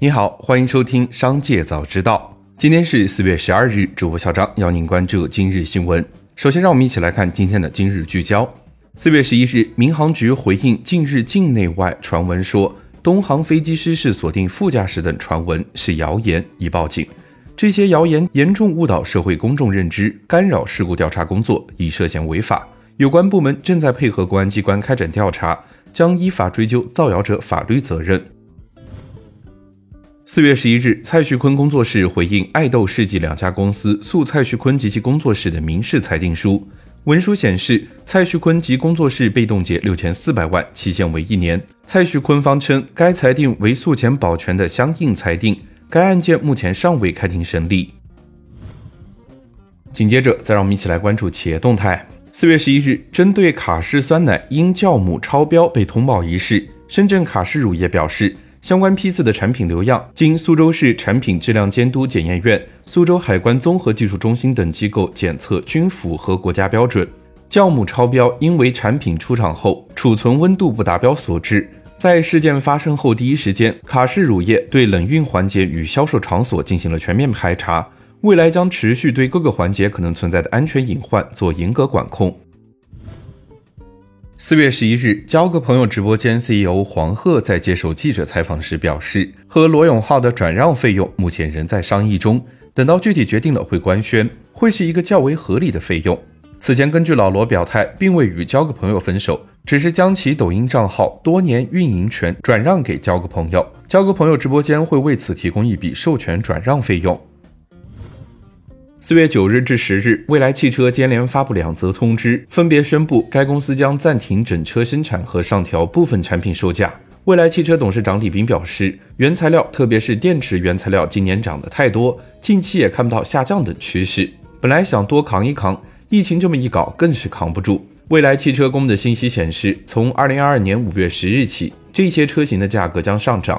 你好，欢迎收听《商界早知道》。今天是四月十二日，主播小张邀您关注今日新闻。首先，让我们一起来看今天的今日聚焦。四月十一日，民航局回应近日境内外传闻说东航飞机失事锁定副驾驶等传闻是谣言，已报警。这些谣言严重误导社会公众认知，干扰事故调查工作，已涉嫌违法。有关部门正在配合公安机关开展调查，将依法追究造谣者法律责任。四月十一日，蔡徐坤工作室回应爱豆世纪两家公司诉蔡徐坤及其工作室的民事裁定书。文书显示，蔡徐坤及工作室被冻结六千四百万，期限为一年。蔡徐坤方称，该裁定为诉前保全的相应裁定，该案件目前尚未开庭审理。紧接着，再让我们一起来关注企业动态。四月十一日，针对卡氏酸奶因酵母超标被通报一事，深圳卡氏乳业表示。相关批次的产品留样经苏州市产品质量监督检验院、苏州海关综合技术中心等机构检测均符合国家标准。酵母超标因为产品出厂后储存温度不达标所致。在事件发生后第一时间，卡氏乳业对冷运环节与销售场所进行了全面排查，未来将持续对各个环节可能存在的安全隐患做严格管控。四月十一日，交个朋友直播间 CEO 黄鹤在接受记者采访时表示，和罗永浩的转让费用目前仍在商议中，等到具体决定了会官宣，会是一个较为合理的费用。此前，根据老罗表态，并未与交个朋友分手，只是将其抖音账号多年运营权转让给交个朋友，交个朋友直播间会为此提供一笔授权转让费用。四月九日至十日，蔚来汽车接连发布两则通知，分别宣布该公司将暂停整车生产和上调部分产品售价。蔚来汽车董事长李斌表示，原材料特别是电池原材料今年涨得太多，近期也看不到下降等趋势。本来想多扛一扛，疫情这么一搞，更是扛不住。蔚来汽车公布的信息显示，从二零二二年五月十日起，这些车型的价格将上涨。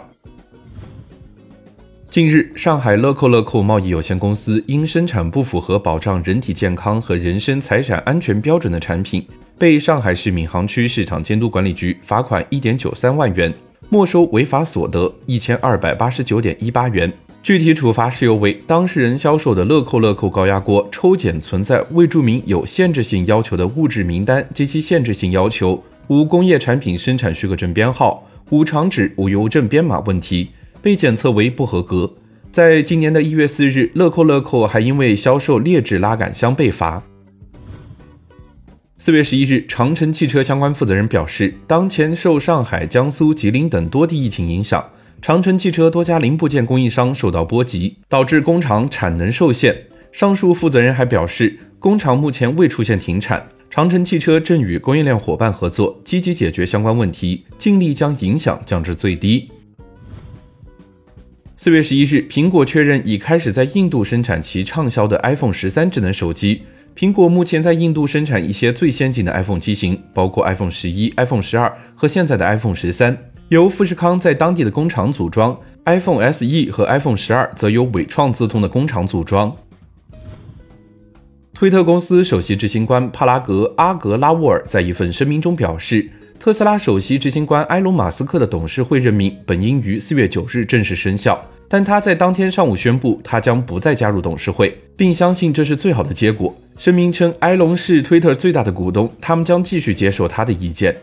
近日，上海乐扣乐扣贸易有限公司因生产不符合保障人体健康和人身财产安全标准的产品，被上海市闵行区市场监督管理局罚款一点九三万元，没收违法所得一千二百八十九点一八元。具体处罚事由为：当事人销售的乐扣乐扣高压锅抽检存在未注明有限制性要求的物质名单及其限制性要求，无工业产品生产许可证编号，无厂址、无邮政编码问题。被检测为不合格。在今年的一月四日，乐扣乐扣还因为销售劣质拉杆箱被罚。四月十一日，长城汽车相关负责人表示，当前受上海、江苏、吉林等多地疫情影响，长城汽车多家零部件供应商受到波及，导致工厂产能受限。上述负责人还表示，工厂目前未出现停产，长城汽车正与供应链伙伴合作，积极解决相关问题，尽力将影响降至最低。四月十一日，苹果确认已开始在印度生产其畅销的 iPhone 十三智能手机。苹果目前在印度生产一些最先进的 iPhone 机型，包括 iPhone 十一、iPhone 十二和现在的 iPhone 十三，由富士康在当地的工厂组装；iPhone SE 和 iPhone 十二则由伟创自通的工厂组装。推特公司首席执行官帕拉格·阿格拉沃尔在一份声明中表示。特斯拉首席执行官埃隆·马斯克的董事会任命本应于四月九日正式生效，但他在当天上午宣布，他将不再加入董事会，并相信这是最好的结果。声明称，埃隆是推特最大的股东，他们将继续接受他的意见。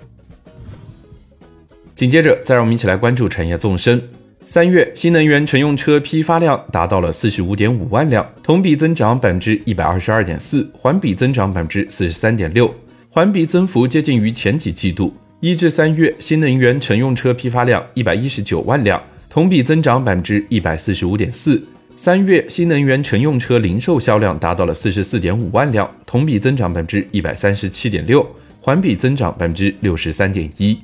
紧接着，再让我们一起来关注产业纵深。三月，新能源乘用车批发量达到了四十五点五万辆，同比增长百分之一百二十二点四，环比增长百分之四十三点六，环比增幅接近于前几季度。一至三月，新能源乘用车批发量一百一十九万辆，同比增长百分之一百四十五点四。三月，新能源乘用车零售销量达到了四十四点五万辆，同比增长百分之一百三十七点六，环比增长百分之六十三点一。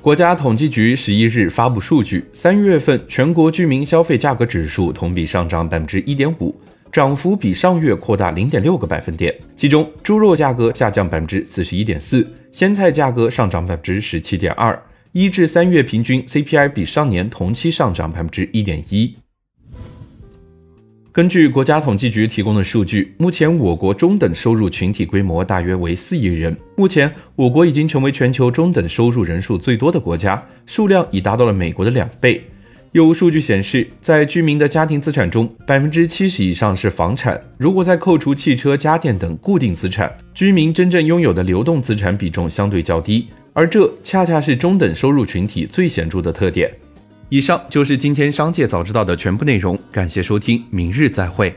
国家统计局十一日发布数据，三月份全国居民消费价格指数同比上涨百分之一点五。涨幅比上月扩大零点六个百分点，其中猪肉价格下降百分之四十一点四，鲜菜价格上涨百分之十七点二，一至三月平均 CPI 比上年同期上涨百分之一点一。根据国家统计局提供的数据，目前我国中等收入群体规模大约为四亿人。目前，我国已经成为全球中等收入人数最多的国家，数量已达到了美国的两倍。有数据显示，在居民的家庭资产中，百分之七十以上是房产。如果再扣除汽车、家电等固定资产，居民真正拥有的流动资产比重相对较低，而这恰恰是中等收入群体最显著的特点。以上就是今天商界早知道的全部内容，感谢收听，明日再会。